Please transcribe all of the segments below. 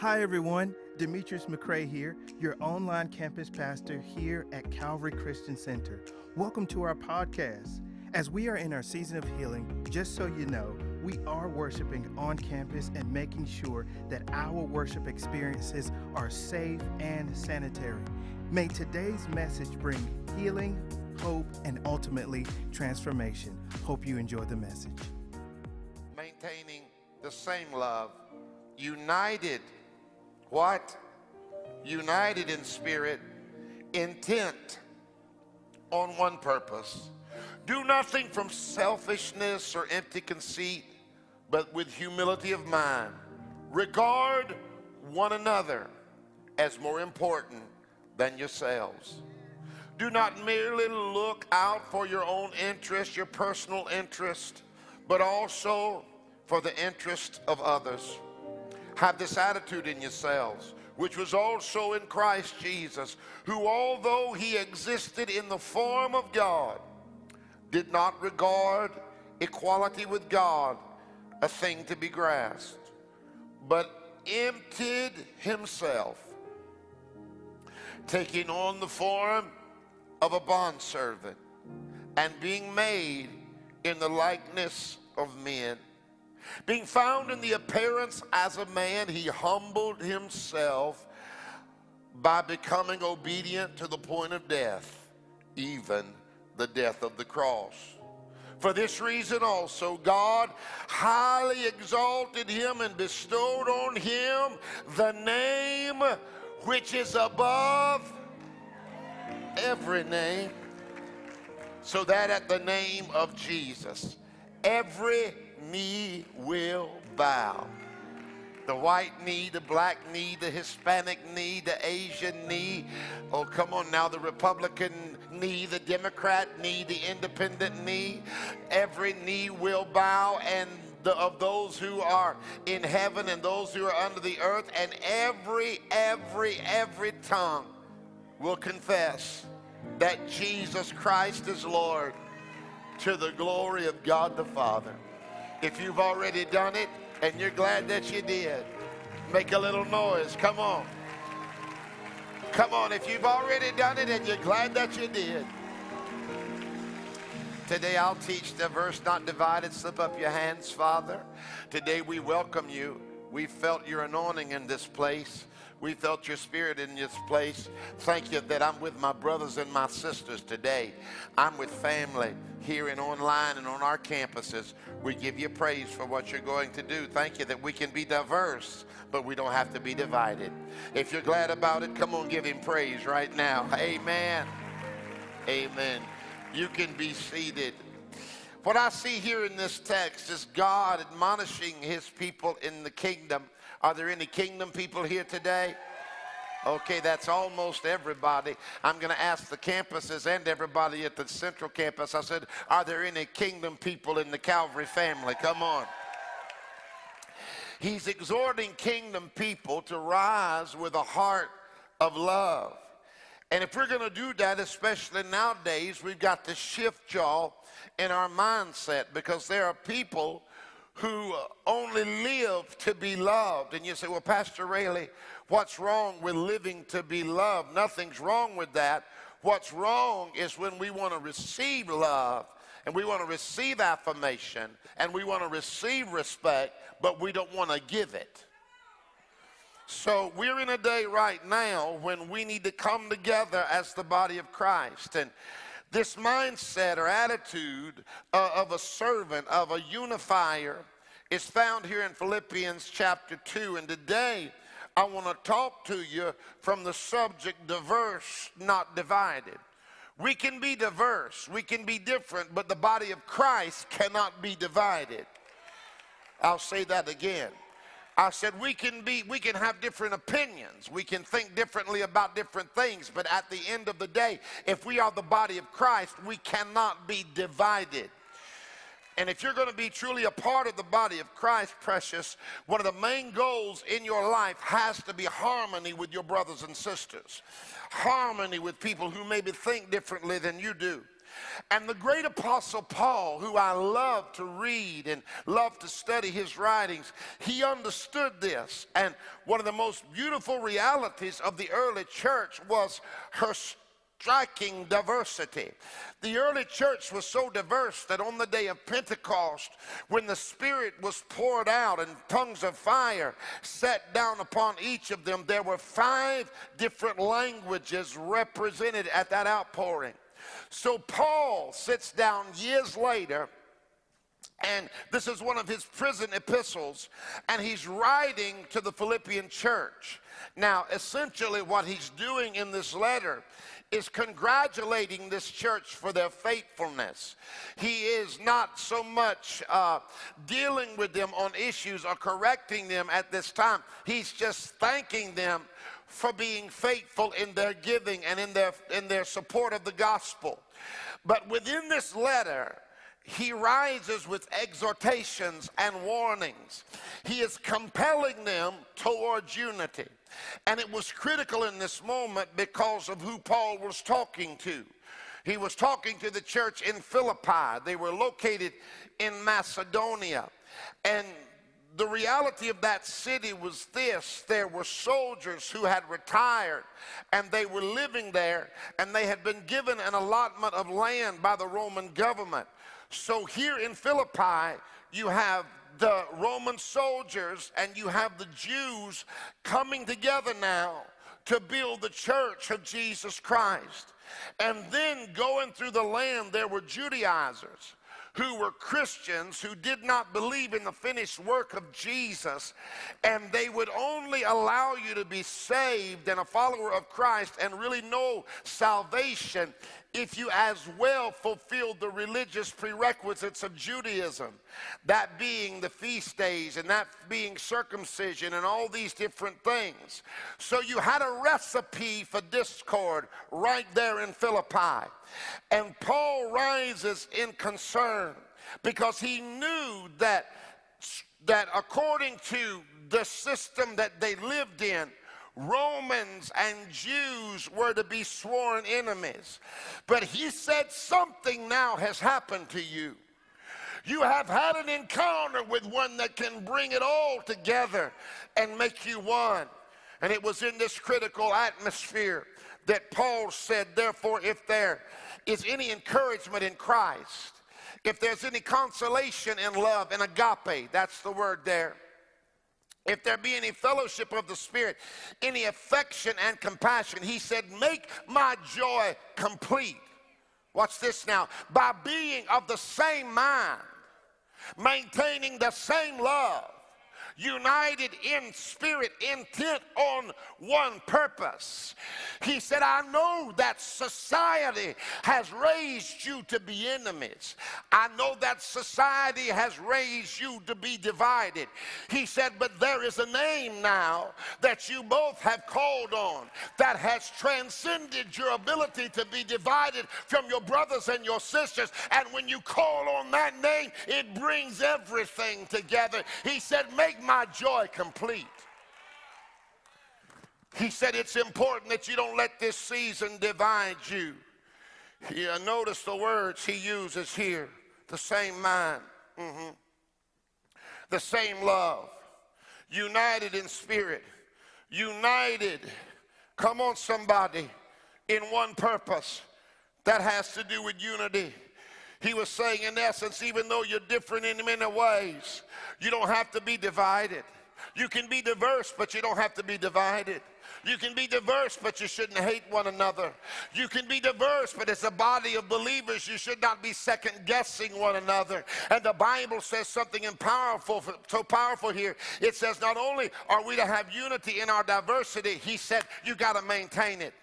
Hi, everyone. Demetrius McCrae here, your online campus pastor here at Calvary Christian Center. Welcome to our podcast. As we are in our season of healing, just so you know, we are worshiping on campus and making sure that our worship experiences are safe and sanitary. May today's message bring healing, hope, and ultimately transformation. Hope you enjoy the message. Maintaining the same love, united. What? United in spirit, intent on one purpose. Do nothing from selfishness or empty conceit, but with humility of mind. Regard one another as more important than yourselves. Do not merely look out for your own interest, your personal interest, but also for the interest of others. Have this attitude in yourselves, which was also in Christ Jesus, who, although he existed in the form of God, did not regard equality with God a thing to be grasped, but emptied himself, taking on the form of a bondservant, and being made in the likeness of men. Being found in the appearance as a man, he humbled himself by becoming obedient to the point of death, even the death of the cross. For this reason also, God highly exalted him and bestowed on him the name which is above every name, so that at the name of Jesus, every knee will bow. The white knee, the black knee, the Hispanic knee, the Asian knee. Oh, come on now, the Republican knee, the Democrat knee, the independent knee. Every knee will bow, and the, of those who are in heaven and those who are under the earth, and every, every, every tongue will confess that Jesus Christ is Lord to the glory of God the Father. If you've already done it and you're glad that you did, make a little noise. Come on. Come on. If you've already done it and you're glad that you did, today I'll teach the verse not divided. Slip up your hands, Father. Today we welcome you. We felt your anointing in this place. We felt your spirit in this place. Thank you that I'm with my brothers and my sisters today. I'm with family here and online and on our campuses. We give you praise for what you're going to do. Thank you that we can be diverse, but we don't have to be divided. If you're glad about it, come on, give him praise right now. Amen. Amen. You can be seated. What I see here in this text is God admonishing his people in the kingdom are there any kingdom people here today? Okay, that's almost everybody. I'm going to ask the campuses and everybody at the central campus. I said, Are there any kingdom people in the Calvary family? Come on. He's exhorting kingdom people to rise with a heart of love. And if we're going to do that, especially nowadays, we've got to shift y'all in our mindset because there are people who uh, only live to be loved. And you say, well, Pastor Raley, what's wrong with living to be loved? Nothing's wrong with that. What's wrong is when we want to receive love and we want to receive affirmation and we want to receive respect, but we don't want to give it. So we're in a day right now when we need to come together as the body of Christ. And this mindset or attitude uh, of a servant, of a unifier, is found here in Philippians chapter 2. And today, I want to talk to you from the subject diverse, not divided. We can be diverse, we can be different, but the body of Christ cannot be divided. I'll say that again. I said we can be we can have different opinions. We can think differently about different things, but at the end of the day, if we are the body of Christ, we cannot be divided. And if you're going to be truly a part of the body of Christ, precious, one of the main goals in your life has to be harmony with your brothers and sisters. Harmony with people who maybe think differently than you do. And the great apostle Paul, who I love to read and love to study his writings, he understood this. And one of the most beautiful realities of the early church was her striking diversity. The early church was so diverse that on the day of Pentecost, when the Spirit was poured out and tongues of fire set down upon each of them, there were five different languages represented at that outpouring. So Paul sits down years later. And this is one of his prison epistles, and he's writing to the Philippian church. Now, essentially, what he's doing in this letter is congratulating this church for their faithfulness. He is not so much uh, dealing with them on issues or correcting them at this time. He's just thanking them for being faithful in their giving and in their, in their support of the gospel. But within this letter, he rises with exhortations and warnings. He is compelling them towards unity. And it was critical in this moment because of who Paul was talking to. He was talking to the church in Philippi. They were located in Macedonia. And the reality of that city was this there were soldiers who had retired and they were living there and they had been given an allotment of land by the Roman government. So here in Philippi, you have the Roman soldiers and you have the Jews coming together now to build the church of Jesus Christ. And then going through the land, there were Judaizers who were Christians who did not believe in the finished work of Jesus, and they would only allow you to be saved and a follower of Christ and really know salvation if you as well fulfilled the religious prerequisites of Judaism, that being the feast days and that being circumcision and all these different things. So you had a recipe for discord right there in Philippi. And Paul rises in concern because he knew that, that according to the system that they lived in, Romans and Jews were to be sworn enemies. But he said, Something now has happened to you. You have had an encounter with one that can bring it all together and make you one. And it was in this critical atmosphere that Paul said, Therefore, if there is any encouragement in Christ, if there's any consolation in love in agape, that's the word there if there be any fellowship of the Spirit, any affection and compassion, he said, make my joy complete. Watch this now. By being of the same mind, maintaining the same love united in spirit, intent on one purpose. He said, I know that society has raised you to be enemies. I know that society has raised you to be divided. He said, but there is a name now that you both have called on that has transcended your ability to be divided from your brothers and your sisters. And when you call on that name, it brings everything together. He said, make my joy complete. He said it's important that you don't let this season divide you. Yeah, notice the words he uses here the same mind, mm-hmm. the same love, united in spirit, united. Come on, somebody, in one purpose that has to do with unity. He was saying, in essence, even though you're different in many ways, you don't have to be divided. You can be diverse, but you don't have to be divided. You can be diverse, but you shouldn't hate one another. You can be diverse, but as a body of believers, you should not be second guessing one another. And the Bible says something powerful, so powerful here. It says not only are we to have unity in our diversity, he said you got to maintain it.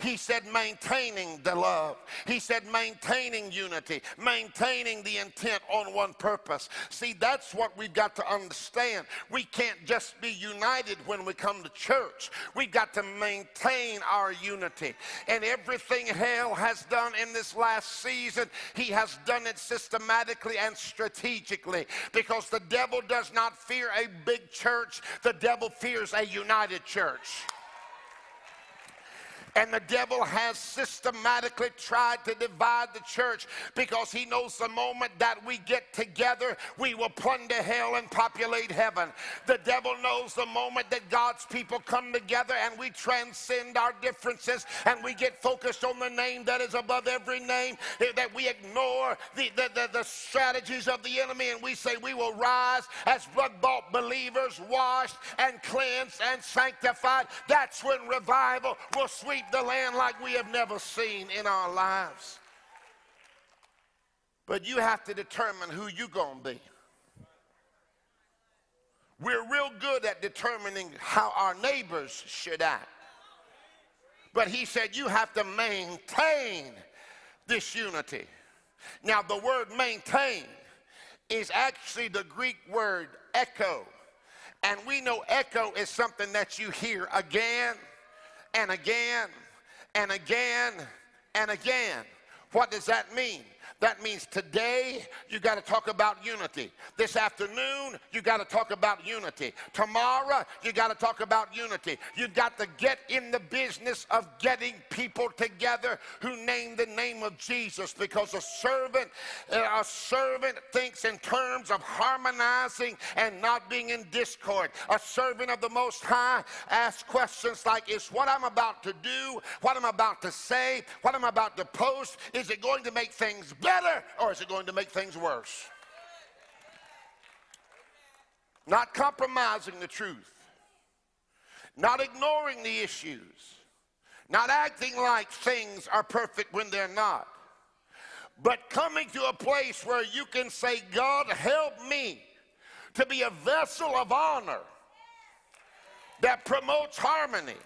He said maintaining the love. He said maintaining unity, maintaining the intent on one purpose. See, that's what we've got to understand. We can't just be united when we come to church. We've got to maintain our unity. And everything hell has done in this last season, he has done it systematically and strategically because the devil does not fear a big church, the devil fears a united church. And the devil has systematically tried to divide the church because he knows the moment that we get together, we will plunder hell and populate heaven. The devil knows the moment that God's people come together and we transcend our differences and we get focused on the name that is above every name, eh, that we ignore the, the, the, the strategies of the enemy and we say we will rise as blood bought believers, washed and cleansed and sanctified. That's when revival will sweep the land like we have never seen in our lives. But you have to determine who you're going to be. We're real good at determining how our neighbors should act. But he said you have to maintain this unity. Now, the word maintain is actually the Greek word echo. And we know echo is something that you hear again and again and again and again. What does that mean? That means today you got to talk about unity. This afternoon you got to talk about unity. Tomorrow you got to talk about unity. You got to get in the business of getting people together who name the name of Jesus because a servant eh, a servant thinks in terms of harmonizing and not being in discord. A servant of the most high asks questions like is what I'm about to do, what I'm about to say, what I'm about to post is it going to make things better? Better or is it going to make things worse? Not compromising the truth, not ignoring the issues, not acting like things are perfect when they're not, but coming to a place where you can say, God, help me to be a vessel of honor that promotes harmony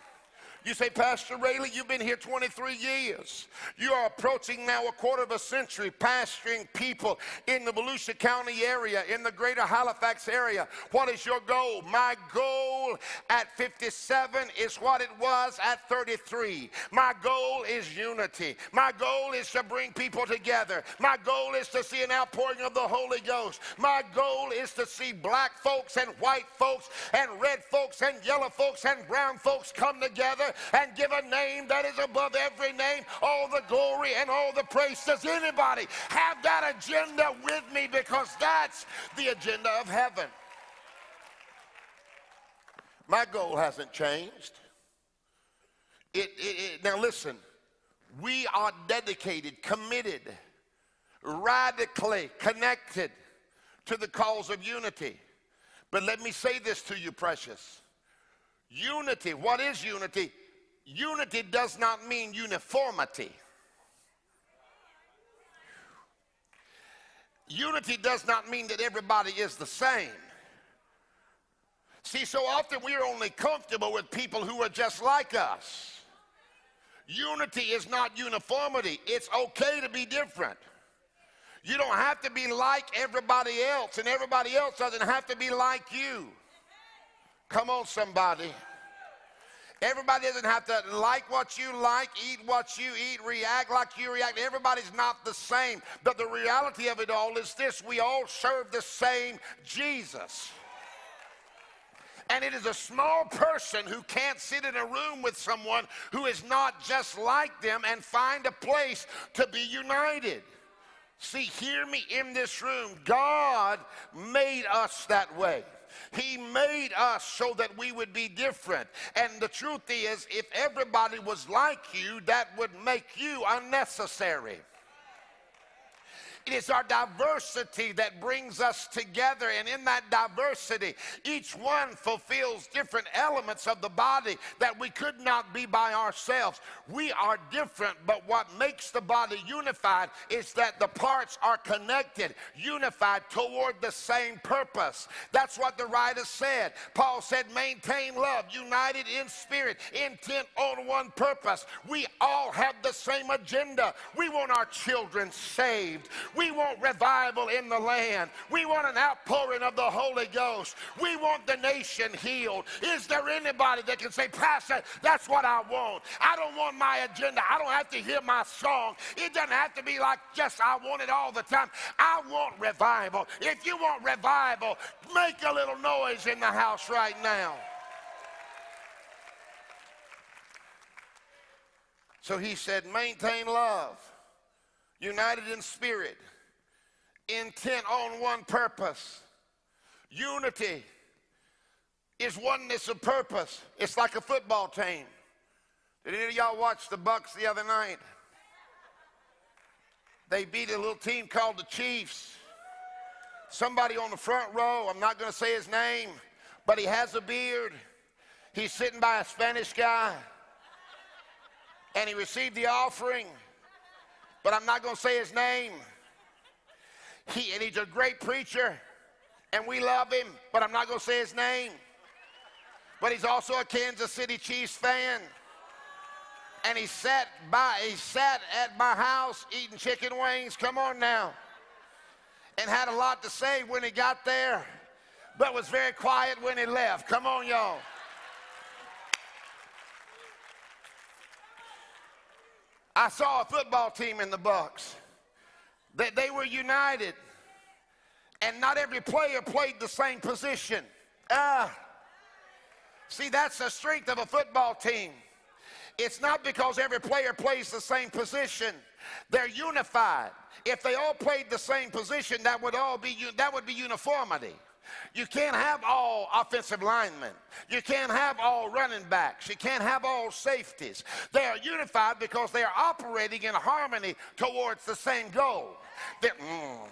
you say, Pastor Raley, you've been here 23 years. You are approaching now a quarter of a century pastoring people in the Volusia County area, in the greater Halifax area. What is your goal? My goal at 57 is what it was at 33. My goal is unity. My goal is to bring people together. My goal is to see an outpouring of the Holy Ghost. My goal is to see black folks and white folks and red folks and yellow folks and brown folks come together and give a name that is above every name, all the glory and all the praise. Does anybody have that agenda with me? Because that's the agenda of heaven. My goal hasn't changed. It, it, it, now, listen, we are dedicated, committed, radically connected to the cause of unity. But let me say this to you, precious. Unity, what is unity? Unity does not mean uniformity. Unity does not mean that everybody is the same. See, so often we are only comfortable with people who are just like us. Unity is not uniformity, it's okay to be different. You don't have to be like everybody else, and everybody else doesn't have to be like you. Come on, somebody. Everybody doesn't have to like what you like, eat what you eat, react like you react. Everybody's not the same. But the reality of it all is this we all serve the same Jesus. And it is a small person who can't sit in a room with someone who is not just like them and find a place to be united. See, hear me in this room. God made us that way. He made us so that we would be different. And the truth is, if everybody was like you, that would make you unnecessary. It is our diversity that brings us together. And in that diversity, each one fulfills different elements of the body that we could not be by ourselves. We are different, but what makes the body unified is that the parts are connected, unified toward the same purpose. That's what the writer said. Paul said, maintain love, united in spirit, intent on one purpose. We all have the same agenda. We want our children saved. We want revival in the land. We want an outpouring of the Holy Ghost. We want the nation healed. Is there anybody that can say, Pastor, that's what I want? I don't want my agenda. I don't have to hear my song. It doesn't have to be like just I want it all the time. I want revival. If you want revival, make a little noise in the house right now. So he said, maintain love, united in spirit, intent on one purpose. Unity is oneness of purpose. It's like a football team. Did any of y'all watch the Bucs the other night? They beat a little team called the Chiefs. Somebody on the front row, I'm not going to say his name, but he has a beard. He's sitting by a Spanish guy. And he received the offering, but I'm not going to say his name. He, and he's a great preacher, and we love him, but I'm not going to say his name. But he's also a Kansas City Chiefs fan. And he sat by he sat at my house eating chicken wings. Come on now. And had a lot to say when he got there but was very quiet when he left. Come on y'all i saw a football team in the Bucs that they were united and not every player played the same position ah see that's the strength of a football team it's not because every player plays the same position. They're unified. If they all played the same position, that would all be that would be uniformity. You can't have all offensive linemen. You can't have all running backs. You can't have all safeties. They are unified because they are operating in harmony towards the same goal. Mm,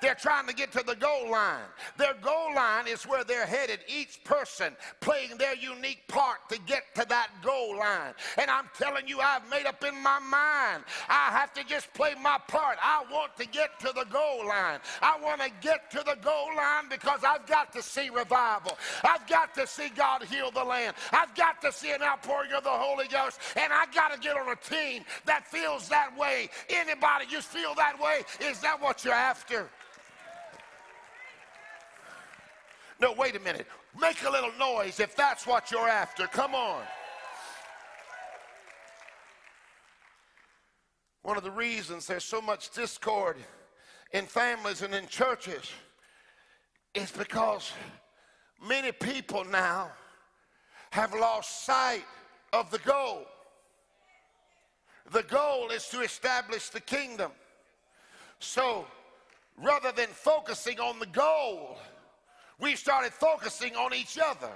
they're trying to get to the goal line. Their goal line is where they're headed, each person playing their unique part to get to that goal line. And I'm telling you, I've made up in my mind. I have to just play my part. I want to get to the goal line. I want to get to the goal line because I've got to see revival. I've got to see God heal the land. I've got to see an outpouring of the Holy Ghost. And I got to get on a team that feels that way. Anybody just feel that way? Is that what you're after? No, wait a minute. Make a little noise if that's what you're after. Come on. One of the reasons there's so much discord in families and in churches is because many people now have lost sight of the goal. The goal is to establish the kingdom. So rather than focusing on the goal, we started focusing on each other.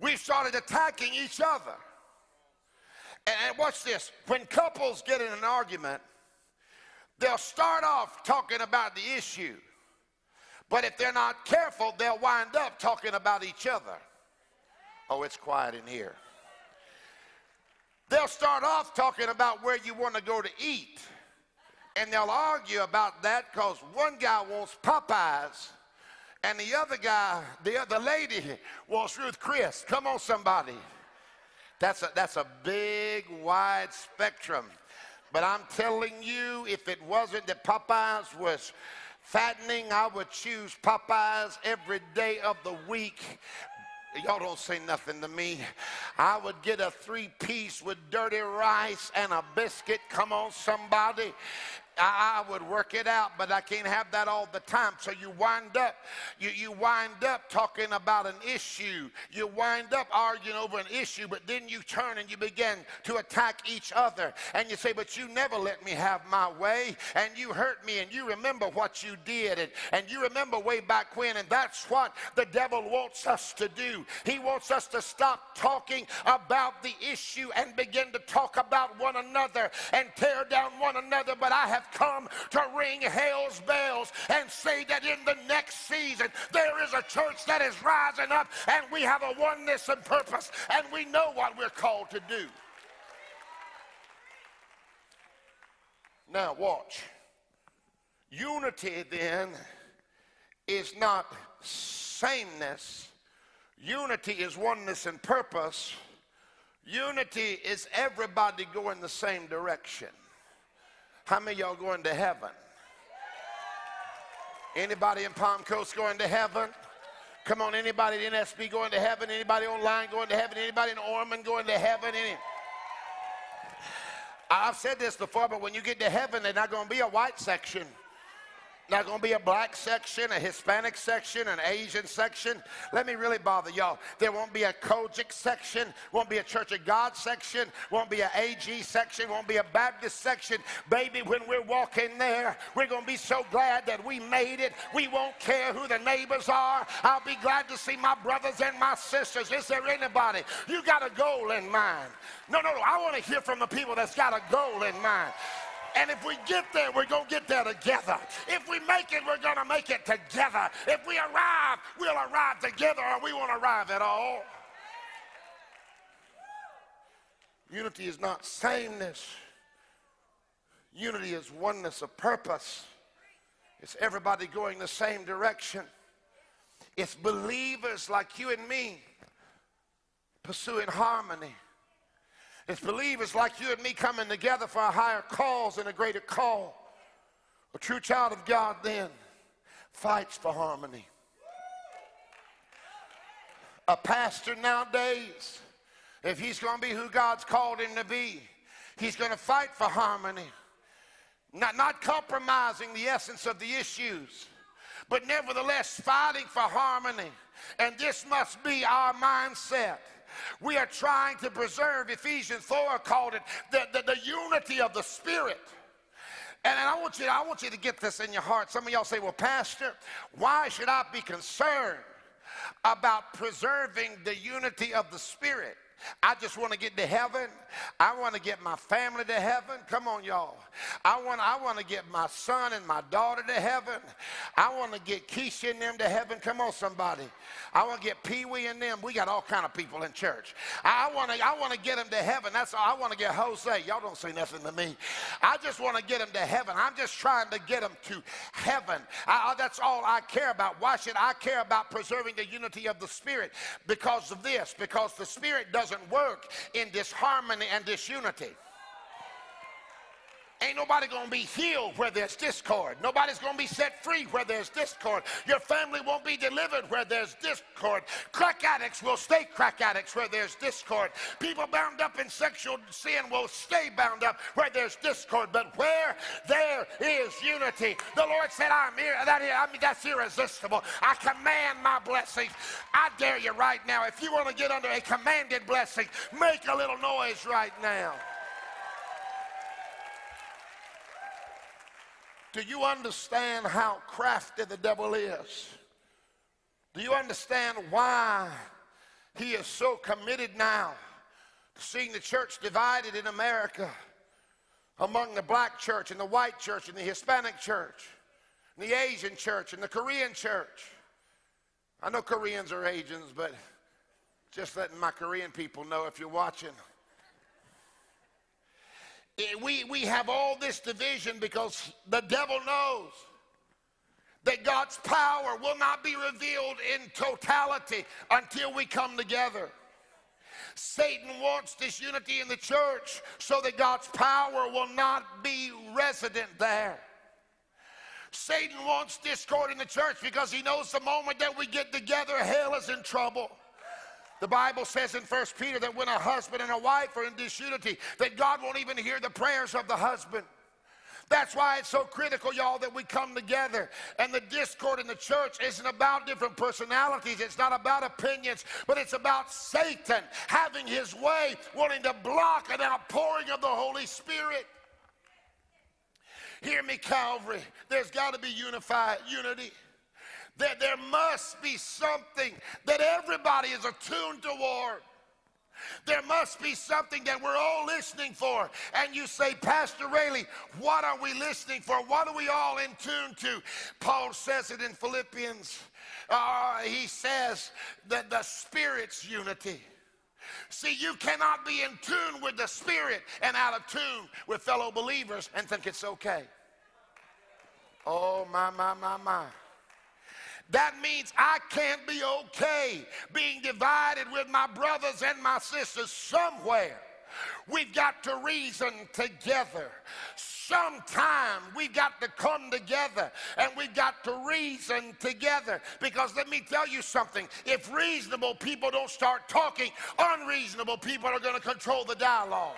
We started attacking each other. And, and watch this when couples get in an argument, they'll start off talking about the issue. But if they're not careful, they'll wind up talking about each other. Oh, it's quiet in here. They'll start off talking about where you want to go to eat and they'll argue about that because one guy wants Popeyes and the other guy, the other lady wants Ruth Chris. Come on, somebody. That's a, that's a big, wide spectrum. But I'm telling you, if it wasn't that Popeyes was fattening, I would choose Popeyes every day of the week Y'all don't say nothing to me. I would get a three piece with dirty rice and a biscuit. Come on, somebody. I, would work it out, but I can't have that all the time. So you wind up, you, you wind up talking about an issue. You wind up arguing over an issue, but then you turn and you begin to attack each other. And you say, But you never let me have my way, and you hurt me, and you remember what you did, and, and you remember way back when. And that's what the devil wants us to do. He wants us to stop talking about the issue and begin to talk about one another and tear down one another. But I have have come to ring hell's bells and say that in the next season there is a church that is rising up and we have a oneness and purpose and we know what we're called to do. Now, watch. Unity then is not sameness. Unity is oneness and purpose. Unity is everybody going the same direction. How many y'all going to heaven? Anybody in Palm Coast going to heaven? Come on, anybody in SB going to heaven? Anybody online going to heaven? Anybody in Ormond going to heaven? Any? I've said this before, but when you get to heaven, there's not going to be a white section. Not going to be a black section, a Hispanic section, an Asian section. Let me really bother y'all. There won't be a COGIC section, won't be a Church of God section, won't be an AG section, won't be a Baptist section. Baby, when we're walking there, we're going to be so glad that we made it. We won't care who the neighbors are. I'll be glad to see my brothers and my sisters. Is there anybody? You got a goal in mind. No, no, no. I want to hear from the people that's got a goal in mind. And if we get there, we're going to get there together. If we make it, we're going to make it together. If we arrive, we'll arrive together or we won't arrive at all. Unity is not sameness. Unity is oneness of purpose. It's everybody going the same direction. It's believers like you and me pursuing harmony. It's believers like you and me coming together for a higher cause and a greater call. A true child of God then fights for harmony. A pastor nowadays, if he's going to be who God's called him to be, he's going to fight for harmony. Not, not compromising the essence of the issues, but nevertheless fighting for harmony. And this must be our mindset. We are trying to preserve, Ephesians 4 called it the, the, the unity of the Spirit. And, I, want you, I want you to get this in your heart. Some of y'all say, well, Pastor, why should I be concerned about preserving the unity of the Spirit? I just want to get to heaven. I want to get my family to heaven. Come on, y'all. I want, I want to get my son and my daughter to heaven. I want to get Keisha and them to heaven. Come on, somebody. I want to get Pee Wee and them. We got all kind of people in church. I want to, I want to get them to heaven. That's all. I want to get Jose. Y'all don't say nothing to me. I just want to get them to heaven. I'm just trying to get them to heaven. I, that's all I care about. Why should I care about preserving the unity of the Spirit? Because of this. Because the Spirit doesn't work in disharmony and disunity. Ain't nobody gonna be healed where there's discord. Nobody's gonna be set free where there's discord. Your family won't be delivered where there's discord. Crack addicts will stay crack addicts where there's discord. People bound up in sexual sin will stay bound up where there's discord. But where there is unity, the Lord said, I'm here. That is, I mean, that's irresistible. I command my blessings. I dare you right now. If you want to get under a commanded blessing, make a little noise right now. Do you understand how crafty the devil is? Do you understand why he is so committed now to seeing the church divided in America among the black church and the white church and the Hispanic church, and the Asian church and the Korean church? I know Koreans are Asians, but just letting my Korean people know if you're watching. We, we have all this division because the devil knows that God's power will not be revealed in totality until we come together. Satan wants this unity in the church so that God's power will not be resident there. Satan wants discord in the church because he knows the moment that we get together, hell is in trouble. The Bible says in 1 Peter that when a husband and a wife are in disunity, that God won't even hear the prayers of the husband. That's why it's so critical, y'all, that we come together. And the discord in the church isn't about different personalities, it's not about opinions, but it's about Satan having his way, wanting to block an outpouring of the Holy Spirit. Hear me, Calvary. There's got to be unified unity that there must be something that everybody is attuned toward. There must be something that we're all listening for. And you say, Pastor Raley, what are we listening for? What are we all in tune to? Paul says it in Philippians. Uh, he says that the Spirit's unity. See, you cannot be in tune with the Spirit and out of tune with fellow believers and think it's okay. Oh, my, my, my, my. That means I can't be okay being divided with my brothers and my sisters somewhere. We've got to reason together. Sometime we've got to come together and we've got to reason together. Because let me tell you something if reasonable people don't start talking, unreasonable people are going to control the dialogue.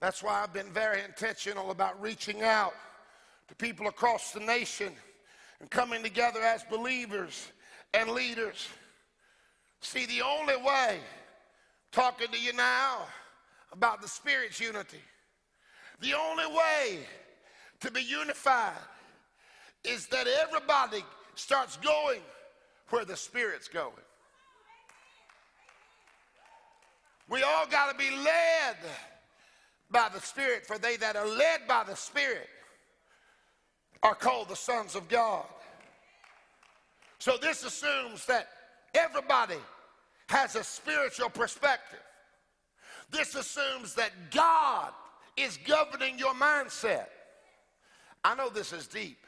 That's why I've been very intentional about reaching out to people across the nation and coming together as believers and leaders. See, the only way, talking to you now about the Spirit's unity, the only way to be unified is that everybody starts going where the Spirit's going. We all got to be led by the Spirit, for they that are led by the Spirit are called the sons of God. So this assumes that everybody has a spiritual perspective. This assumes that God is governing your mindset. I know this is deep,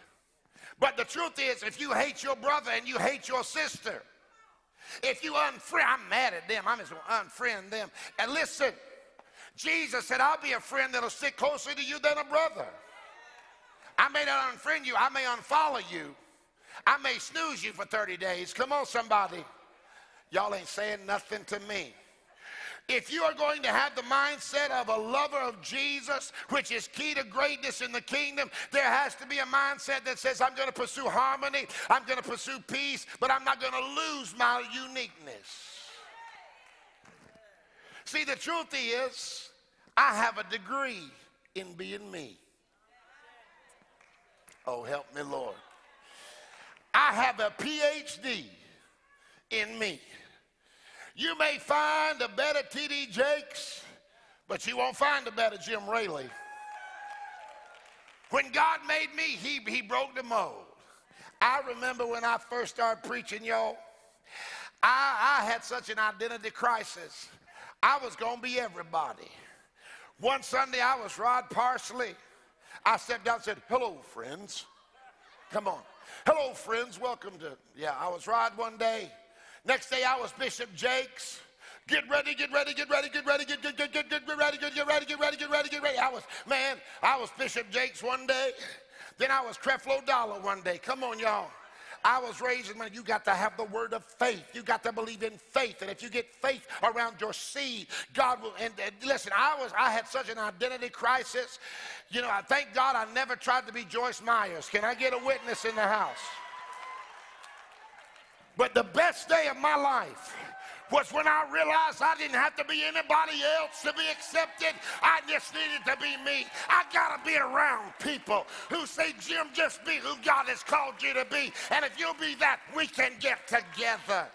but the truth is, if you hate your brother and you hate your sister, if you unfriend, I'm mad at them, I'm just to unfriend them. And listen, Jesus said, I'll be a friend that'll stick closer to you than a brother. I may not unfriend you, I may unfollow you. I may snooze you for 30 days. Come on, somebody. Y'all ain't saying nothing to me. If you are going to have the mindset of a lover of Jesus, which is key to greatness in the kingdom, there has to be a mindset that says, I'm going to pursue harmony, I'm going to pursue peace, but I'm not going to lose my uniqueness. See, the truth is, I have a degree in being me. Oh, help me, Lord. I have a PhD in me. You may find a better T.D. Jakes, but you won't find a better Jim Raley. When God made me, he, he broke the mold. I remember when I first started preaching, y'all, I, I had such an identity crisis. I was going to be everybody. One Sunday, I was Rod Parsley. I stepped out and said, Hello, friends. Come on. Hello, friends. Welcome to, yeah, I was Rod one day. Next day, I was Bishop Jakes. Get ready, get ready, get ready, get ready, get, get, get, get, get, ready, get, get ready, get ready, get ready, get ready. I was, man, I was Bishop Jakes one day. Then I was Creflo Dollar one day. Come on, y'all. I was raised in, you got to have the word of faith. You got to believe in faith. And if you get faith around your seed, God will. And, and listen, I was, I had such an identity crisis. You know, I thank God I never tried to be Joyce Meyers. Can I get a witness in the house? But the best day of my life was when I realized I didn't have to be anybody else to be accepted. I just needed to be me. I got to be around people who say, Jim, just be who God has called you to be. And if you'll be that, we can get together.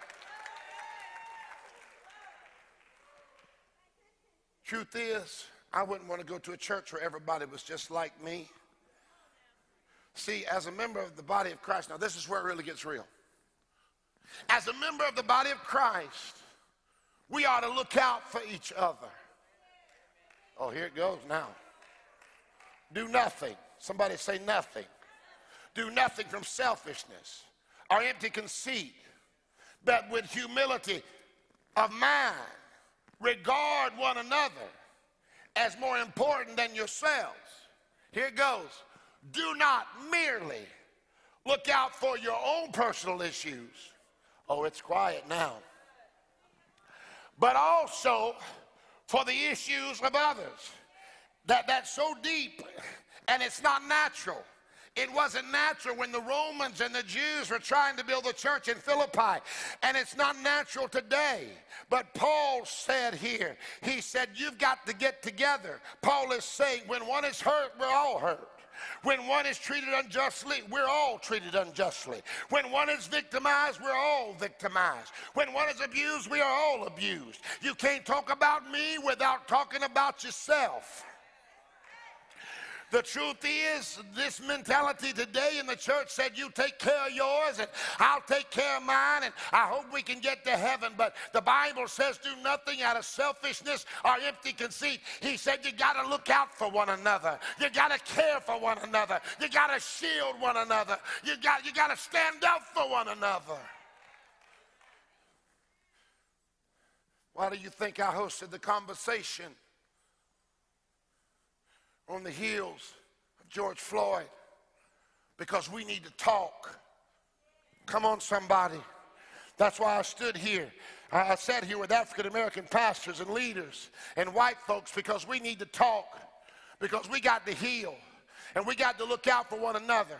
Truth is, I wouldn't want to go to a church where everybody was just like me. See, as a member of the body of Christ, now this is where it really gets real. As a member of the body of Christ, we ought to look out for each other. Oh, here it goes now. Do nothing. Somebody say nothing. Do nothing from selfishness or empty conceit, but with humility of mind, regard one another as more important than yourselves. Here it goes. Do not merely look out for your own personal issues. Oh, it's quiet now but also for the issues of others. That, that's so deep and it's not natural. It wasn't natural when the Romans and the Jews were trying to build the church in Philippi, and it's not natural today. But Paul said here, he said, You've got to get together. Paul is saying, When one is hurt, we're all hurt. When one is treated unjustly, we're all treated unjustly. When one is victimized, we're all victimized. When one is abused, we are all abused. You can't talk about me without talking about yourself. The truth is, this mentality today in the church said, You take care of yours and I'll take care of mine, and I hope we can get to heaven. But the Bible says, Do nothing out of selfishness or empty conceit. He said, You got to look out for one another. You got to care for one another. You got to shield one another. You got, you got to stand up for one another. Why do you think I hosted the conversation? On the heels of George Floyd because we need to talk. Come on, somebody. That's why I stood here. I sat here with African American pastors and leaders and white folks because we need to talk, because we got to heal, and we got to look out for one another.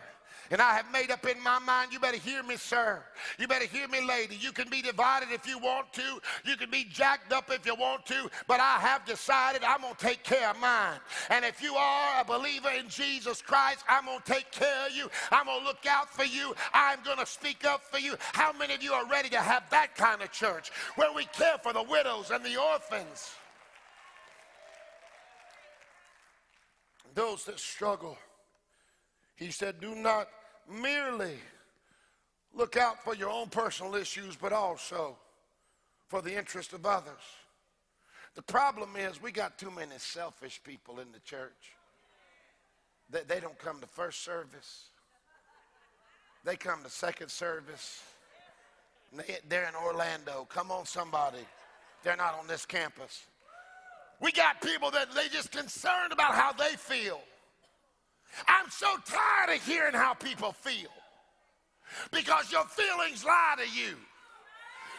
And I have made up in my mind, you better hear me, sir. You better hear me, lady. You can be divided if you want to. You can be jacked up if you want to. But I have decided I'm going to take care of mine. And if you are a believer in Jesus Christ, I'm going to take care of you. I'm going to look out for you. I'm going to speak up for you. How many of you are ready to have that kind of church where we care for the widows and the orphans? Those that struggle. He said, Do not merely look out for your own personal issues, but also for the interest of others. The problem is we got too many selfish people in the church. They, they don't come to first service. They come to second service. They, they're in Orlando. Come on, somebody. They're not on this campus. We got people that they just concerned about how they feel. I'm so tired of hearing how people feel because your feelings lie to you.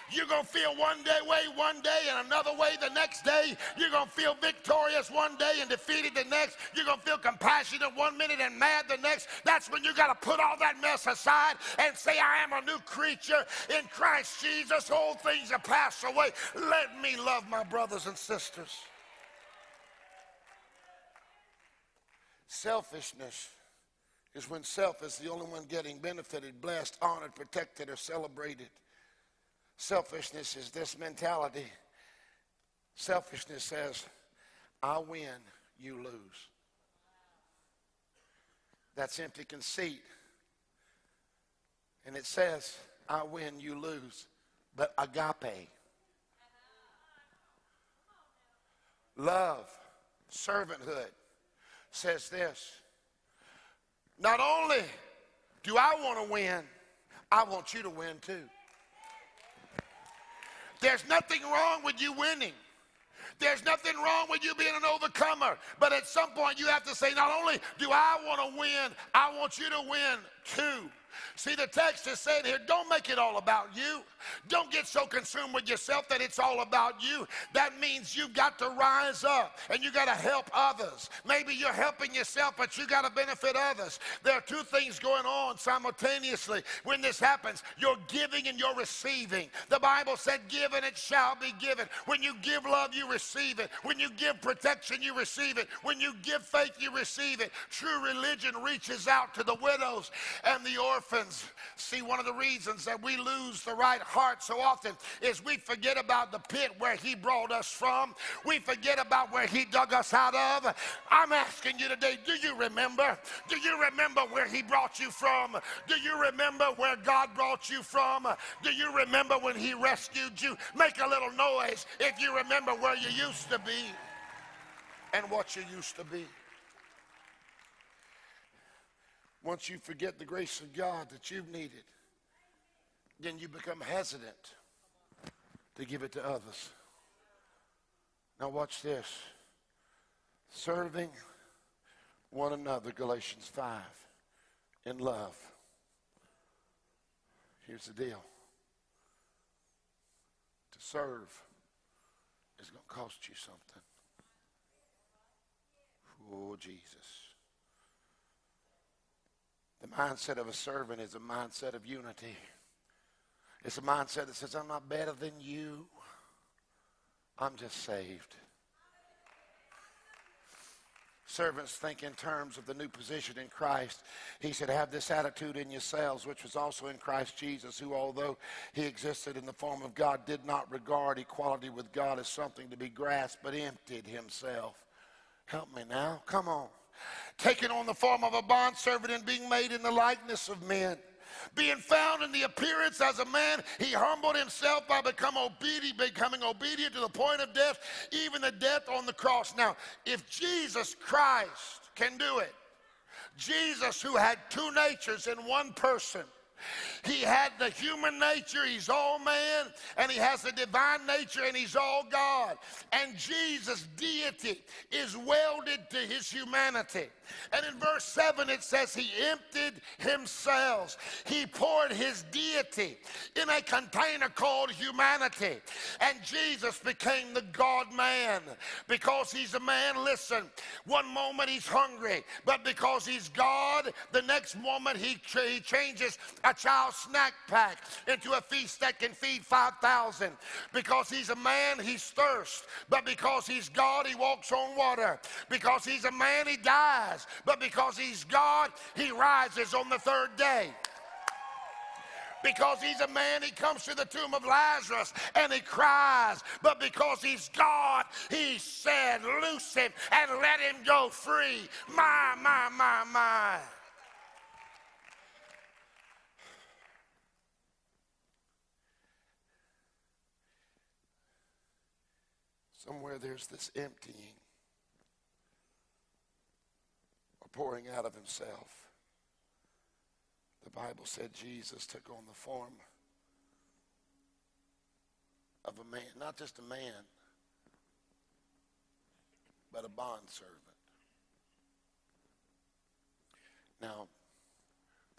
You're going to feel one day way one day and another way the next day. You're going to feel victorious one day and defeated the next. You're going to feel compassionate one minute and mad the next. That's when you got to put all that mess aside and say, I am a new creature in Christ Jesus. Old things have passed away. Let me love my brothers and sisters. Selfishness is when self is the only one getting benefited, blessed, honored, protected, or celebrated. Selfishness is this mentality. Selfishness says, I win, you lose. That's empty conceit. And it says, I win, you lose. But agape, love, servanthood, says this Not only do I want to win, I want you to win too. There's nothing wrong with you winning. There's nothing wrong with you being an overcomer. But at some point, you have to say, not only do I want to win, I want you to win too. See, the text is saying here, don't make it all about you. Don't get so consumed with yourself that it's all about you. That means you've got to rise up and you got to help others. Maybe you're helping yourself, but you got to benefit others. There are two things going on simultaneously when this happens you're giving and you're receiving. The Bible said, Give and it shall be given. When you give love, you receive it. When you give protection, you receive it. When you give faith, you receive it. True religion reaches out to the widows and the orphans. See, one of the reasons that we lose the right heart so often is we forget about the pit where He brought us from. We forget about where He dug us out of. I'm asking you today do you remember? Do you remember where He brought you from? Do you remember where God brought you from? Do you remember when He rescued you? Make a little noise if you remember where you used to be and what you used to be. Once you forget the grace of God that you've needed, then you become hesitant to give it to others. Now, watch this serving one another, Galatians 5, in love. Here's the deal to serve is going to cost you something. Oh, Jesus. The mindset of a servant is a mindset of unity. It's a mindset that says, I'm not better than you. I'm just saved. Servants think in terms of the new position in Christ. He said, Have this attitude in yourselves, which was also in Christ Jesus, who, although he existed in the form of God, did not regard equality with God as something to be grasped, but emptied himself. Help me now. Come on. Taking on the form of a bondservant and being made in the likeness of men being found in the appearance as a man, he humbled himself by become obedient, becoming obedient to the point of death, even the death on the cross. Now, if Jesus Christ can do it, Jesus, who had two natures in one person, He had the human nature, he's all man, and he has the divine nature, and he's all God. And Jesus' deity is welded to his humanity. And in verse 7, it says, He emptied himself. He poured his deity in a container called humanity. And Jesus became the God man because he's a man. Listen, one moment he's hungry, but because he's God, the next moment he, he changes a child's snack pack into a feast that can feed 5,000. Because he's a man, he's thirst. But because he's God, he walks on water. Because he's a man, he dies. But because he's God, he rises on the third day because he's a man, he comes to the tomb of Lazarus and he cries. But because he's God, he said, Loose him and let him go free. My, my, my, my. Somewhere there's this emptying or pouring out of himself. The Bible said Jesus took on the form of a man, not just a man, but a bondservant. Now,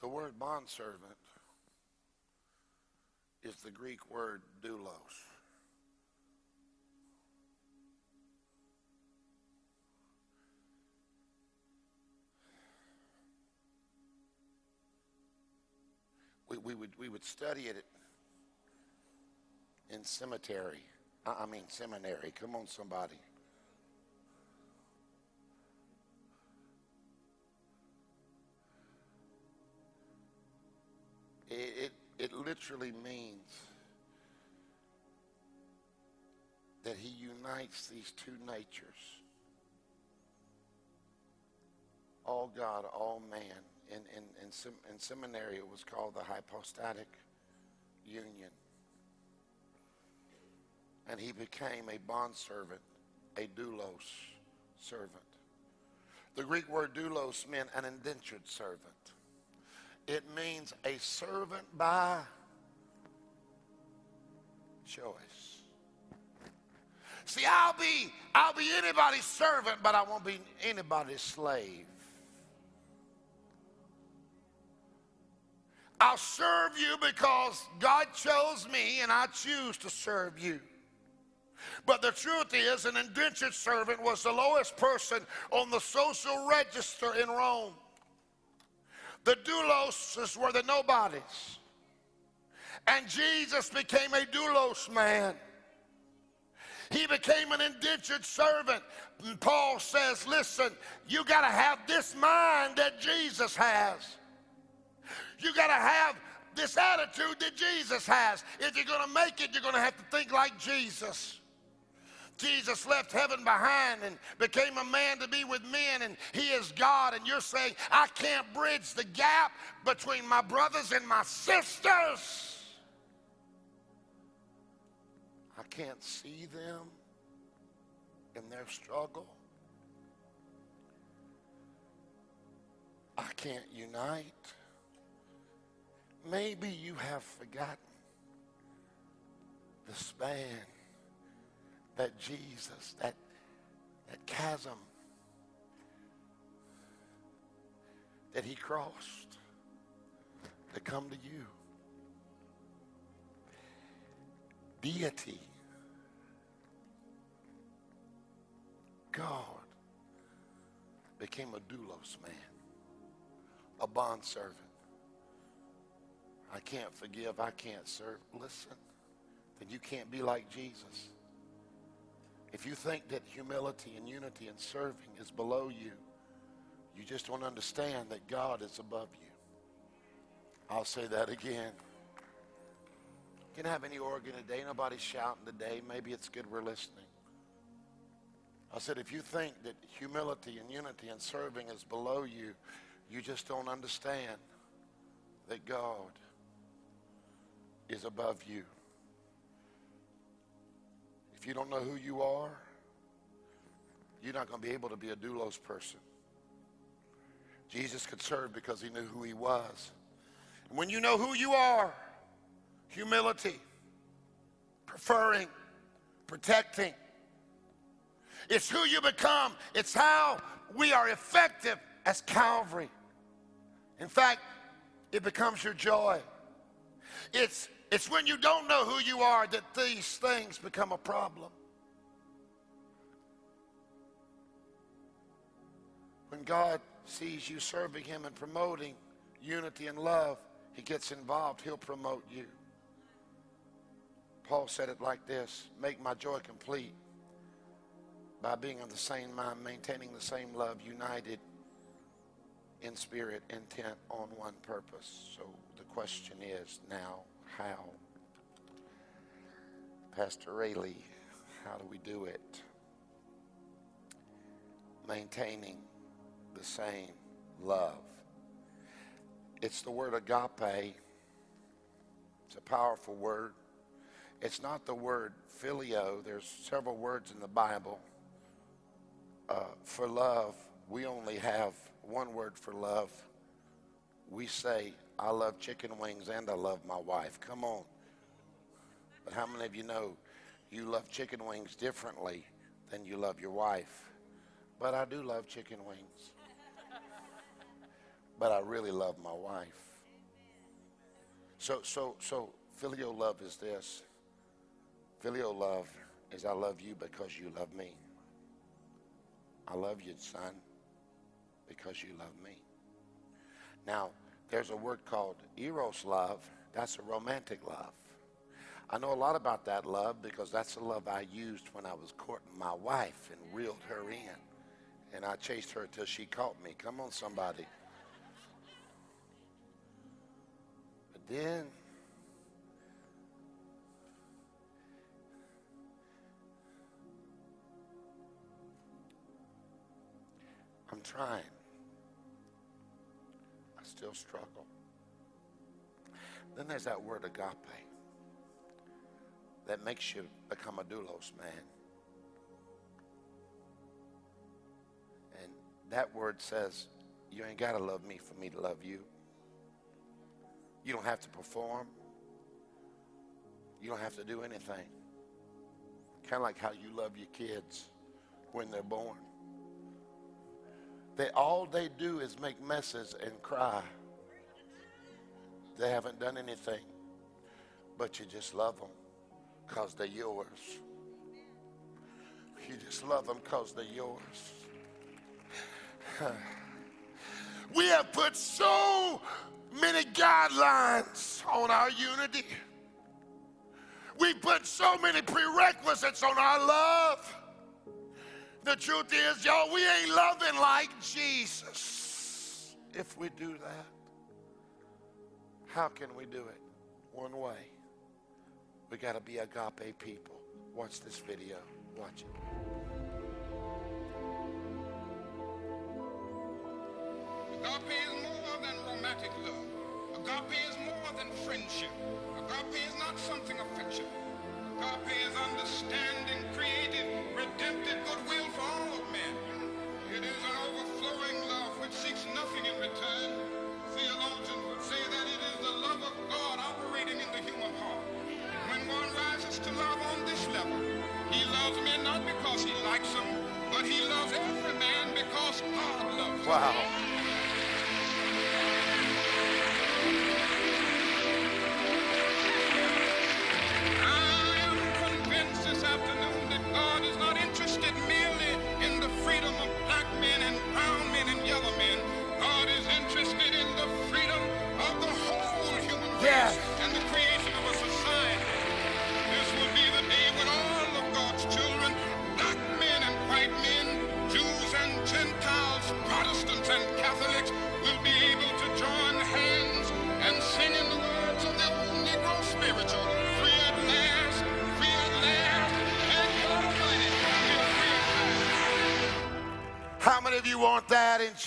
the word bondservant is the Greek word doulos. We, we, would, we would study it in cemetery. I mean, seminary. Come on, somebody. It, it, it literally means that he unites these two natures all God, all man in, in, in, sem, in seminary, it was called the hypostatic union. And he became a bondservant, a doulos servant. The Greek word doulos meant an indentured servant. It means a servant by choice. See, I'll be I'll be anybody's servant, but I won't be anybody's slave. I'll serve you because God chose me and I choose to serve you. But the truth is, an indentured servant was the lowest person on the social register in Rome. The doulos were the nobodies. And Jesus became a doulos man. He became an indentured servant. And Paul says, listen, you got to have this mind that Jesus has. You got to have this attitude that Jesus has. If you're going to make it, you're going to have to think like Jesus. Jesus left heaven behind and became a man to be with men, and he is God. And you're saying, I can't bridge the gap between my brothers and my sisters. I can't see them in their struggle. I can't unite. Maybe you have forgotten the span that Jesus, that, that chasm that he crossed to come to you. Deity, God, became a doulos man, a bondservant I can't forgive, I can't serve. Listen, then you can't be like Jesus. If you think that humility and unity and serving is below you, you just don't understand that God is above you. I'll say that again. Can have any organ today? Nobody's shouting today. Maybe it's good we're listening. I said, if you think that humility and unity and serving is below you, you just don't understand that God is above you. If you don't know who you are, you're not going to be able to be a doulos person. Jesus could serve because he knew who he was. And When you know who you are, humility, preferring, protecting. It's who you become. It's how we are effective as Calvary. In fact, it becomes your joy. It's, it's when you don't know who you are that these things become a problem. When God sees you serving Him and promoting unity and love, He gets involved. He'll promote you. Paul said it like this Make my joy complete by being of the same mind, maintaining the same love, united in spirit, intent on one purpose. So the question is now, how? Pastor Raley, how do we do it? Maintaining the same love. It's the word agape. It's a powerful word. It's not the word phileo. There's several words in the Bible. Uh, for love, we only have one word for love. We say, I love chicken wings and I love my wife. Come on. But how many of you know you love chicken wings differently than you love your wife? But I do love chicken wings. but I really love my wife. So, so, so filial love is this. Filial love is I love you because you love me. I love you, son, because you love me. Now, there's a word called eros love. That's a romantic love. I know a lot about that love because that's the love I used when I was courting my wife and reeled her in. And I chased her till she caught me. Come on, somebody. But then I'm trying. Still struggle. Then there's that word agape that makes you become a doulos man. And that word says, you ain't got to love me for me to love you. You don't have to perform. You don't have to do anything. Kind of like how you love your kids when they're born. They all they do is make messes and cry. They haven't done anything, but you just love them because they're yours. You just love them because they're yours. we have put so many guidelines on our unity. We put so many prerequisites on our love. The truth is, y'all, we ain't loving like Jesus. If we do that, how can we do it? One way. We got to be agape people. Watch this video. Watch it. Agape is more than romantic love. Agape is more than friendship. Agape is not something affectionate.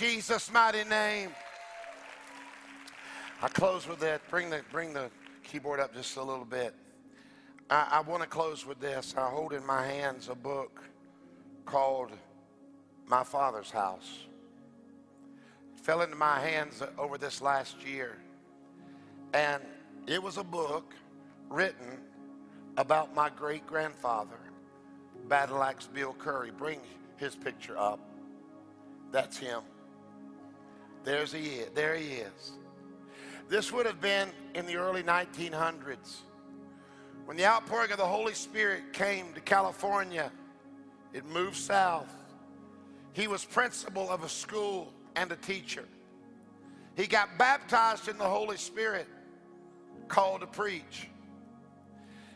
Jesus' mighty name? I close with that. Bring the, bring the keyboard up just a little bit. I, I want to close with this. I hold in my hands a book called My Father's House. It fell into my hands over this last year. And it was a book written about my great grandfather, Battle Axe Bill Curry. Bring his picture up. That's him. There's he there he is. This would have been in the early 1900s. When the outpouring of the Holy Spirit came to California, it moved south. He was principal of a school and a teacher. He got baptized in the Holy Spirit, called to preach.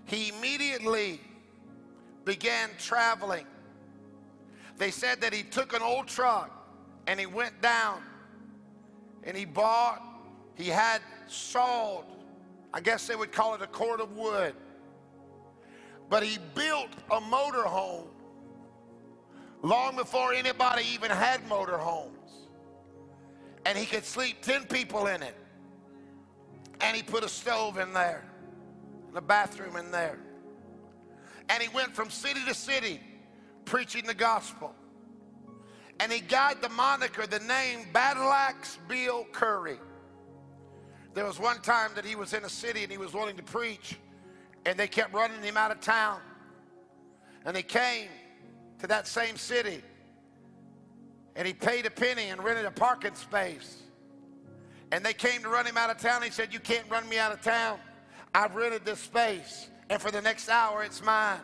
He immediately began traveling. They said that he took an old truck and he went down and he bought, he had sawed, I guess they would call it a cord of wood. But he built a motor home long before anybody even had motor homes. And he could sleep 10 people in it. And he put a stove in there, and a bathroom in there. And he went from city to city preaching the gospel. And he got the moniker, the name Battle Axe Bill Curry. There was one time that he was in a city and he was willing to preach, and they kept running him out of town. And he came to that same city and he paid a penny and rented a parking space. And they came to run him out of town. He said, You can't run me out of town. I've rented this space, and for the next hour, it's mine.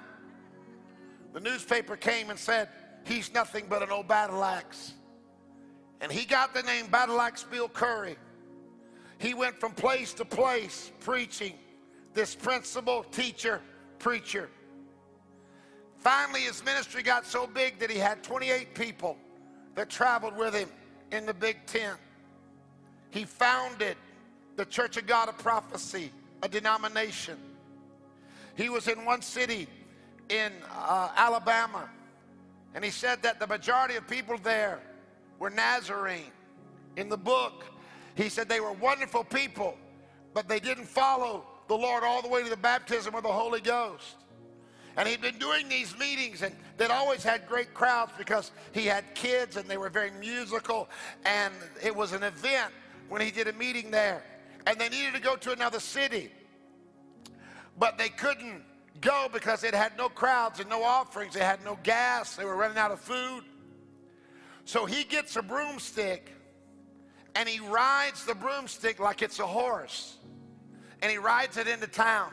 The newspaper came and said, He's nothing but an old battle axe. And he got the name Battle Axe Bill Curry. He went from place to place preaching this principal, teacher, preacher. Finally, his ministry got so big that he had 28 people that traveled with him in the big tent. He founded the Church of God of Prophecy, a denomination. He was in one city in uh, Alabama, and he said that the majority of people there were Nazarene. In the book, he said they were wonderful people, but they didn't follow the Lord all the way to the baptism of the Holy Ghost. And he'd been doing these meetings, and they'd always had great crowds because he had kids and they were very musical. And it was an event when he did a meeting there. And they needed to go to another city, but they couldn't go because it had no crowds and no offerings. They had no gas. They were running out of food. So he gets a broomstick and he rides the broomstick like it's a horse. And he rides it into town.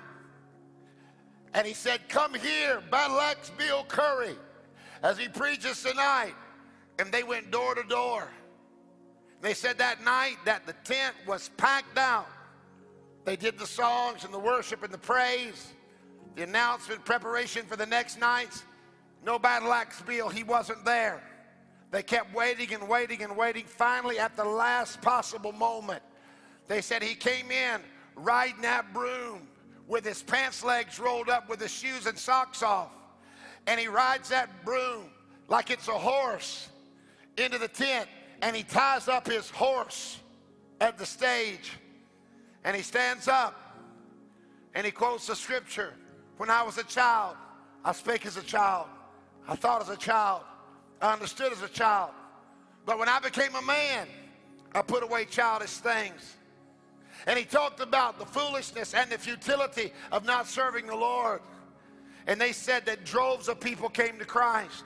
And he said, Come here, Battle Axe Bill Curry, as he preaches tonight. And they went door to door. They said that night that the tent was packed out. They did the songs and the worship and the praise, the announcement, preparation for the next nights. No Battle Axe Bill, he wasn't there. They kept waiting and waiting and waiting. Finally, at the last possible moment, they said he came in riding that broom with his pants legs rolled up with his shoes and socks off. And he rides that broom like it's a horse into the tent and he ties up his horse at the stage and he stands up and he quotes the scripture When I was a child, I spake as a child, I thought as a child, I understood as a child. But when I became a man, I put away childish things. And he talked about the foolishness and the futility of not serving the Lord. And they said that droves of people came to Christ.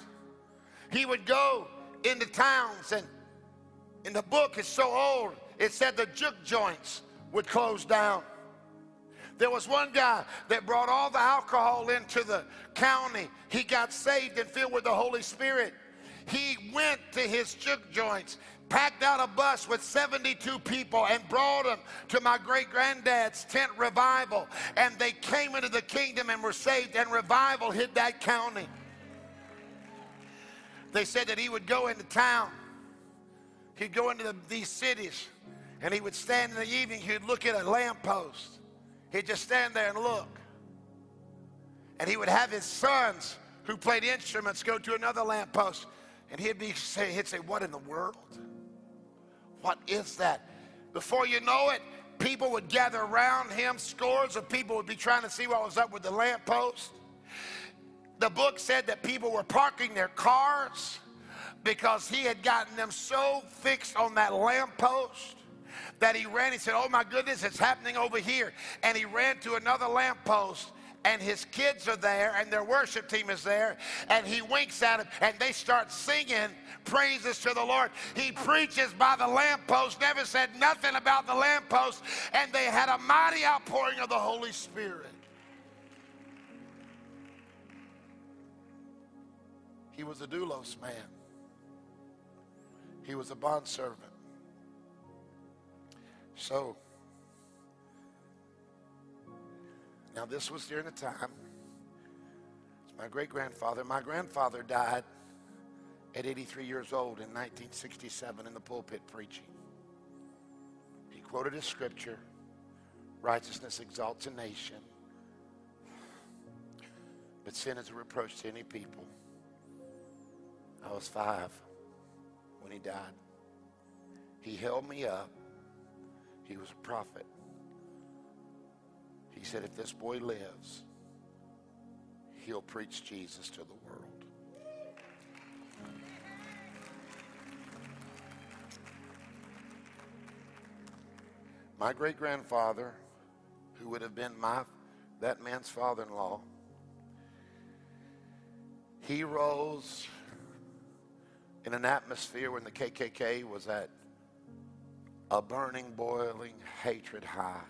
He would go into towns, and in the book, it's so old, it said the juke joints would close down. There was one guy that brought all the alcohol into the county. He got saved and filled with the Holy Spirit. He went to his juke joints packed out a bus with 72 people and brought them to my great granddad's tent revival. And they came into the kingdom and were saved, and revival hit that county. They said that he would go into town, he'd go into the, these cities, and he would stand in the evening, he'd look at a lamppost. He'd just stand there and look. And he would have his sons who played instruments go to another lamppost. And he'd be say, he'd say, What in the world? What is that? Before you know it, people would gather around him. Scores of people would be trying to see what was up with the lamppost. The book said that people were parking their cars because he had gotten them so fixed on that lamppost that he ran. He said, Oh my goodness, it's happening over here. And he ran to another lamppost and his kids are there and their worship team is there and he winks at them and they start singing praises to the Lord. He preaches by the lamppost, never said nothing about the lamppost, and they had a mighty outpouring of the Holy Spirit. He was a doulos man. He was a bondservant. So, now this was during the time. It's my great grandfather. My grandfather died at 83 years old in 1967 in the pulpit preaching. He quoted a scripture righteousness exalts a nation, but sin is a reproach to any people. I was five when he died. He held me up. He was a prophet. He said, if this boy lives, he'll preach Jesus to the world. My great grandfather, who would have been my that man's father-in-law, he rose in an atmosphere when the KKK was at a burning, boiling hatred high.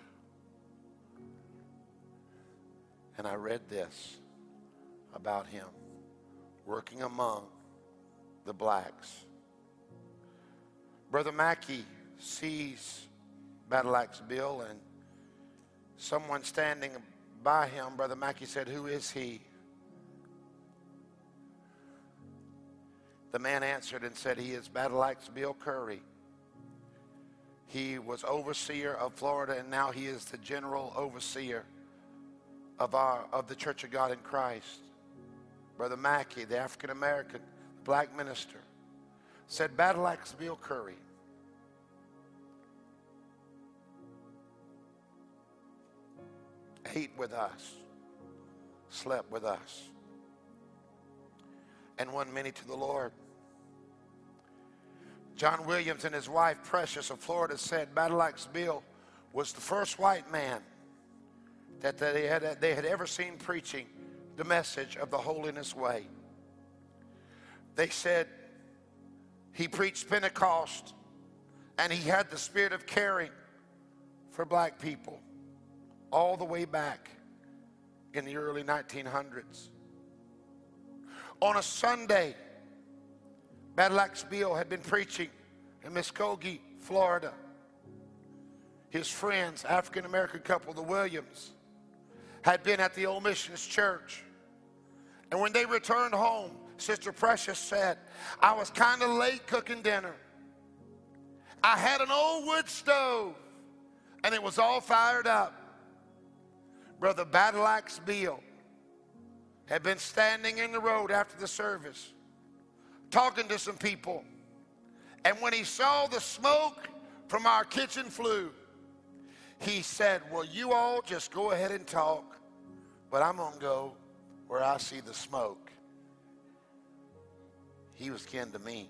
And I read this about him working among the blacks. Brother Mackey sees Battle Axe Bill, and someone standing by him, Brother Mackey said, Who is he? The man answered and said, He is Battle Axe Bill Curry. He was overseer of Florida, and now he is the general overseer of, our, of the Church of God in Christ. Brother Mackey, the African American black minister, said, Battle Axe Bill Curry ate with us, slept with us, and won many to the Lord. John Williams and his wife, Precious of Florida, said Axe Bill was the first white man that they had, they had ever seen preaching the message of the holiness way. They said he preached Pentecost and he had the spirit of caring for black people all the way back in the early 1900s. On a Sunday, Battle Axe Bill had been preaching in Muskogee, Florida. His friends, African American couple, the Williams, had been at the Old Missions Church. And when they returned home, Sister Precious said, I was kind of late cooking dinner. I had an old wood stove and it was all fired up. Brother Battle Axe Bill had been standing in the road after the service talking to some people. And when he saw the smoke from our kitchen flue, he said, Well, you all just go ahead and talk, but I'm going to go where I see the smoke. He was kin to me.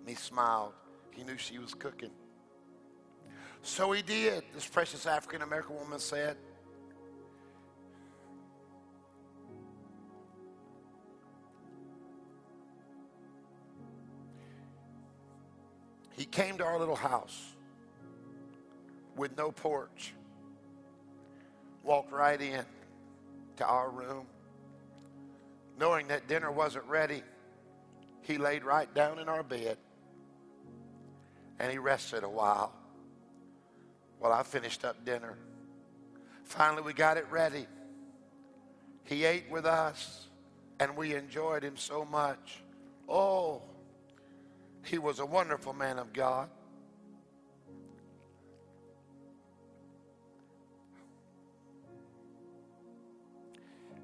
And he smiled. He knew she was cooking. So he did, this precious African American woman said. He came to our little house with no porch, walked right in to our room. Knowing that dinner wasn't ready, he laid right down in our bed and he rested a while while I finished up dinner. Finally, we got it ready. He ate with us and we enjoyed him so much. Oh, he was a wonderful man of God.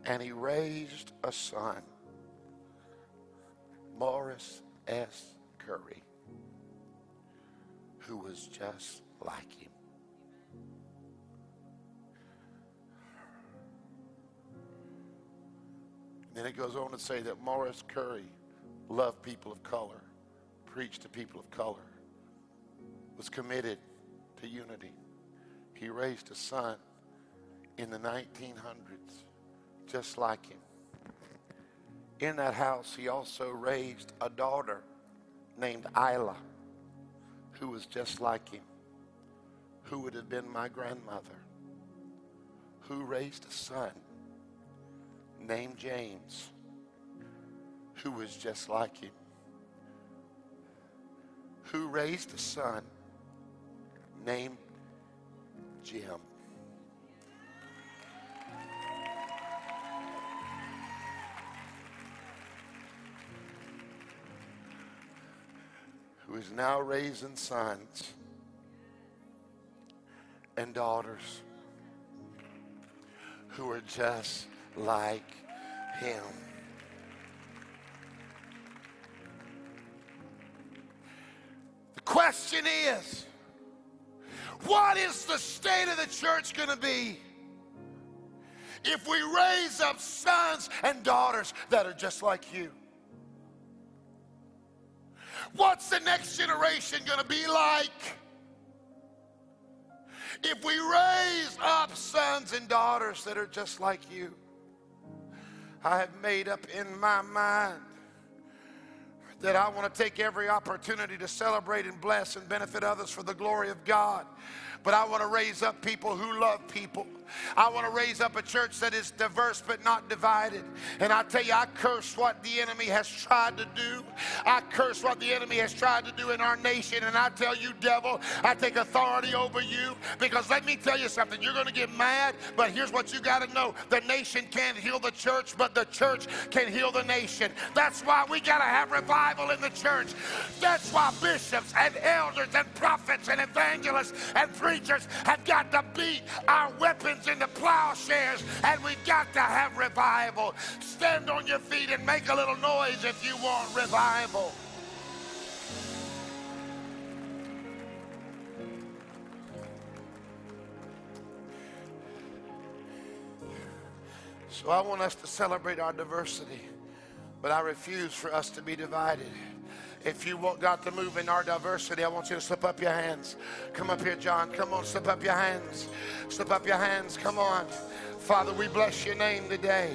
And he raised a son, Morris S. Curry, who was just like him. then it goes on to say that Morris Curry loved people of color preach to people of color, was committed to unity. He raised a son in the 1900s just like him. In that house, he also raised a daughter named Isla who was just like him, who would have been my grandmother, who raised a son named James who was just like him, who raised a son named Jim. Who is now raising sons and daughters who are just like him. Question is what is the state of the church going to be if we raise up sons and daughters that are just like you? What's the next generation going to be like? If we raise up sons and daughters that are just like you, I have made up in my mind that I want to take every opportunity to celebrate and bless and benefit others for the glory of God. But I want to raise up people who love people. I want to raise up a church that is diverse but not divided. And I tell you, I curse what the enemy has tried to do. I curse what the enemy has tried to do in our nation. And I tell you, devil, I take authority over you because let me tell you something. You're going to get mad, but here's what you got to know the nation can't heal the church, but the church can heal the nation. That's why we got to have revival in the church. That's why bishops and elders and prophets and evangelists and preachers have got to beat our weapons into plowshares, and we've got to have revival. Stand on your feet and make a little noise if you want revival. So I want us to celebrate our diversity, but I refuse for us to be divided. If you want God to move in our diversity, I want you to slip up your hands. Come up here, John. Come on, slip up your hands. Slip up your hands. Come on. Father, we bless your name today.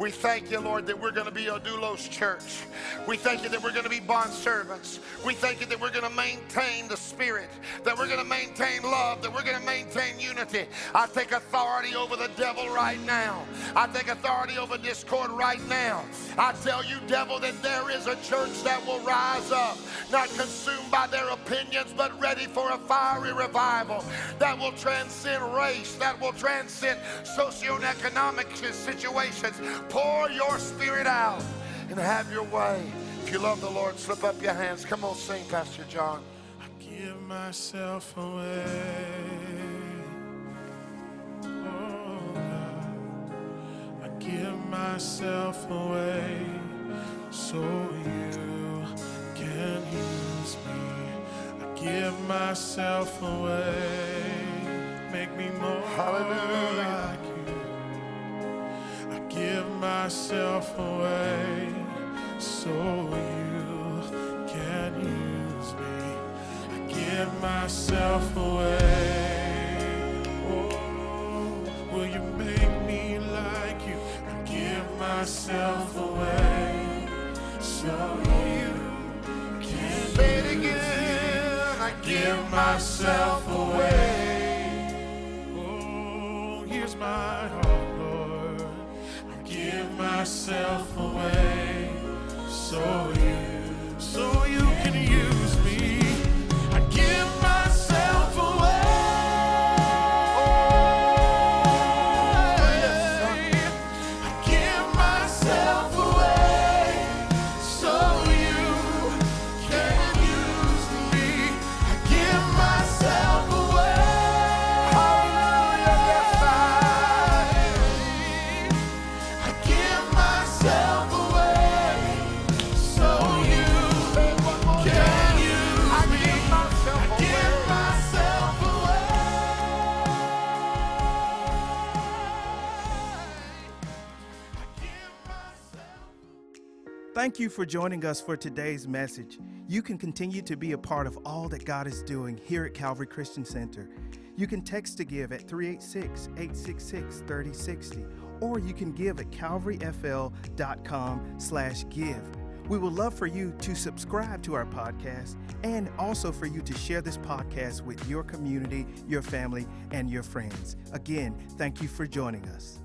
We thank you, Lord, that we're going to be a doulos church. We thank you that we're going to be bond servants. We thank you that we're going to maintain the spirit, that we're going to maintain love, that we're going to maintain unity. I take authority over the devil right now. I take authority over discord right now. I tell you, devil, that there is a church that will rise up, not consumed by their opinions, but ready for a fiery revival that will transcend race, that will transcend socioeconomic situations Pour your spirit out and have your way. If you love the Lord, slip up your hands. Come on, sing, Pastor John. I give myself away. Oh God, I give myself away so you can use me. I give myself away. Make me more Hallelujah. like you. Give myself away so you can use me. I give myself away. Oh, will you make me like you? I give myself away so you can it again. I give myself away. Myself away. So you, so you Thank you for joining us for today's message. You can continue to be a part of all that God is doing here at Calvary Christian Center. You can text to give at 386 866 3060, or you can give at calvaryfl.com slash give. We would love for you to subscribe to our podcast and also for you to share this podcast with your community, your family, and your friends. Again, thank you for joining us.